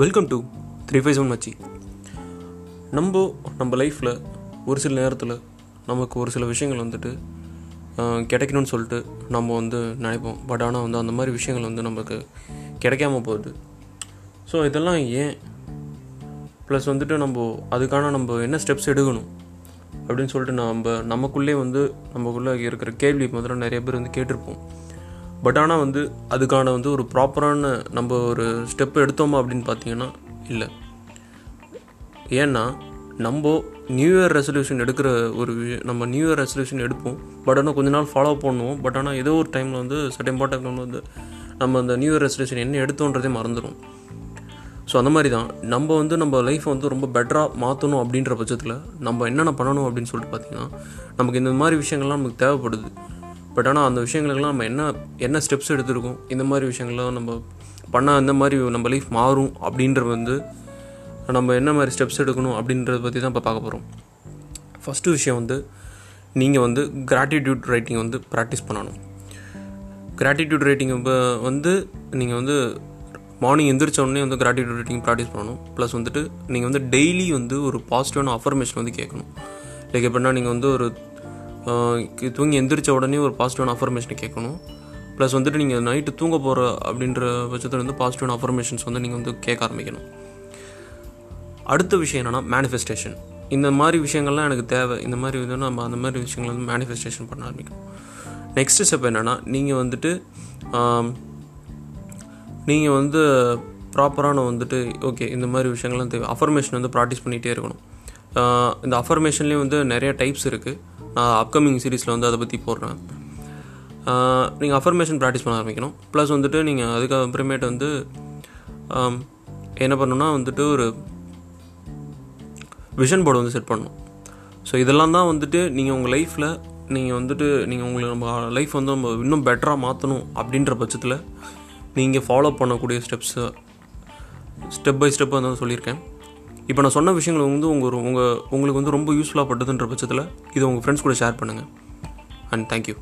Welcome to three five seven மச்சி நம்ம நம்ம லைஃப்பில் ஒரு சில நேரத்தில் நமக்கு ஒரு சில விஷயங்கள் வந்துட்டு கிடைக்கணும்னு சொல்லிட்டு நம்ம வந்து நினைப்போம். பட் ஆனால் வந்து அந்த மாதிரி விஷயங்கள் வந்து நமக்கு கிடைக்காம போகுது. ஸோ இதெல்லாம் ஏன்? ப்ளஸ் வந்துட்டு நம்ம அதுக்கான நம்ம என்ன ஸ்டெப்ஸ் எடுக்கணும்? அப்படின்னு சொல்லிட்டு நம்ம நமக்குள்ளே வந்து நமக்குள்ளே இருக்கிற கேள்வி முதல்ல நிறைய பேர் வந்து கேட்டிருப்போம். பட் ஆனால் வந்து அதுக்கான வந்து ஒரு ப்ராப்பரான நம்ம ஒரு ஸ்டெப் எடுத்தோமா அப்படின்னு பார்த்தீங்கன்னா இல்லை. ஏன்னா நம்ம நியூ இயர் ரெசல்யூஷன் எடுக்கிற ஒரு நம்ம நியூ இயர் ரெசல்யூஷன் எடுப்போம். பட் ஆனால் கொஞ்ச நாள் ஃபாலோ பண்ணுவோம். பட் ஆனால் ஏதோ ஒரு டைமில் வந்து சட் இம்பார்ட்டன் வந்து நம்ம அந்த நியூ இயர் ரெசல்யூஷன் என்ன எடுத்தோன்றதே மறந்துடும் ஸோ அந்த மாதிரி தான் நம்ம வந்து நம்ம லைஃப்பை வந்து ரொம்ப பெட்டராக மாற்றணும் அப்படின்ற பட்சத்தில் நம்ம என்னென்ன பண்ணணும் அப்படின்னு சொல்லிட்டு பார்த்தீங்கன்னா நமக்கு இந்த மாதிரி விஷயங்கள்லாம் நமக்கு தேவைப்படுது. பட் ஆனால் அந்த விஷயங்களுக்கெல்லாம் நம்ம என்ன என்ன ஸ்டெப்ஸ் எடுத்திருக்கோம் இந்த மாதிரி விஷயங்கள்லாம் நம்ம பண்ணால் இந்த மாதிரி நம்ம லைஃப் மாறும் அப்படின்றது வந்து நம்ம என்ன மாதிரி ஸ்டெப்ஸ் எடுக்கணும் அப்படின்றத பற்றி தான் இப்போ பார்க்க போகிறோம் ஃபஸ்ட்டு விஷயம் வந்து நீங்கள் வந்து கிராட்டிடியூட் ரைட்டிங் வந்து ப்ராக்டிஸ் பண்ணணும். கிராட்டிடியூட் ரைட்டிங் வந்து நீங்கள் வந்து மார்னிங் எந்திரிச்சோடனே வந்து கிராட்டிடியூட் ரைட்டிங் ப்ராக்டிஸ் பண்ணணும். ப்ளஸ் வந்துட்டு நீங்கள் வந்து டெய்லி வந்து ஒரு பாசிட்டிவான அஃபர்மேஷன் வந்து கேட்கணும். லைக் எப்படின்னா நீங்கள் வந்து ஒரு தூங்கி எந்திரிச்ச உடனே ஒரு பாசிட்டிவான அஃபர்மேஷன் கேட்கணும். ப்ளஸ் வந்துட்டு நீங்கள் நைட்டு தூங்க போகிற அப்படின்ற பட்சத்தில் வந்து பாசிட்டிவான அஃபர்மேஷன்ஸ் வந்து நீங்கள் வந்து கேட்க ஆரம்பிக்கணும். அடுத்த விஷயம் என்னென்னா மேனிஃபெஸ்டேஷன் இந்த மாதிரி விஷயங்கள்லாம் எனக்கு தேவை. இந்த மாதிரி வந்து நம்ம அந்த மாதிரி விஷயங்கள் வந்து மேனிஃபெஸ்டேஷன் பண்ண ஆரம்பிக்கணும். நெக்ஸ்ட் ஸ்டெப் என்னென்னா நீங்கள் வந்துட்டு நீங்கள் வந்து ப்ராப்பரான வந்துட்டு ஓகே இந்த மாதிரி விஷயங்கள்லாம் தேவை. அஃபர்மேஷன் வந்து ப்ராக்டிஸ் பண்ணிகிட்டே இருக்கணும். இந்த அஃபர்மேஷன்லேயும் வந்து நிறைய டைப்ஸ் இருக்குது நான் அப்கமிங் சீரீஸில் வந்து அதை பற்றி போடுறேன். நீங்கள் அஃபர்மேஷன் ப்ராக்டிஸ் பண்ண ஆரம்பிக்கணும். ப்ளஸ் வந்துட்டு நீங்கள் அதுக்கப்புறமேட்டு வந்து என்ன பண்ணணும்னா வந்துட்டு ஒரு விஷன் போர்டு வந்து செட் பண்ணணும். ஸோ இதெல்லாம் தான் வந்துட்டு நீங்கள் உங்கள் லைஃப்பில் நீங்கள் வந்துட்டு நீங்கள் உங்களை நம்ம லைஃப் வந்து நம்ம இன்னும் பெட்டராக மாற்றணும் அப்படின்ற பட்சத்தில் நீங்கள் ஃபாலோ பண்ணக்கூடிய ஸ்டெப்ஸு ஸ்டெப் பை ஸ்டெப் வந்து சொல்லியிருக்கேன். இப்போ நான் சொன்ன விஷயங்கள் வந்து உங்கள் உங்கள் உங்களுக்கு வந்து ரொம்ப யூஸ்ஃபுல்லாக பட்டதுன்ற பட்சத்தில் இதை உங்கள் ஃப்ரெண்ட்ஸ் கூட ஷேர் பண்ணுங்கள் அண்ட் தேங்க்யூ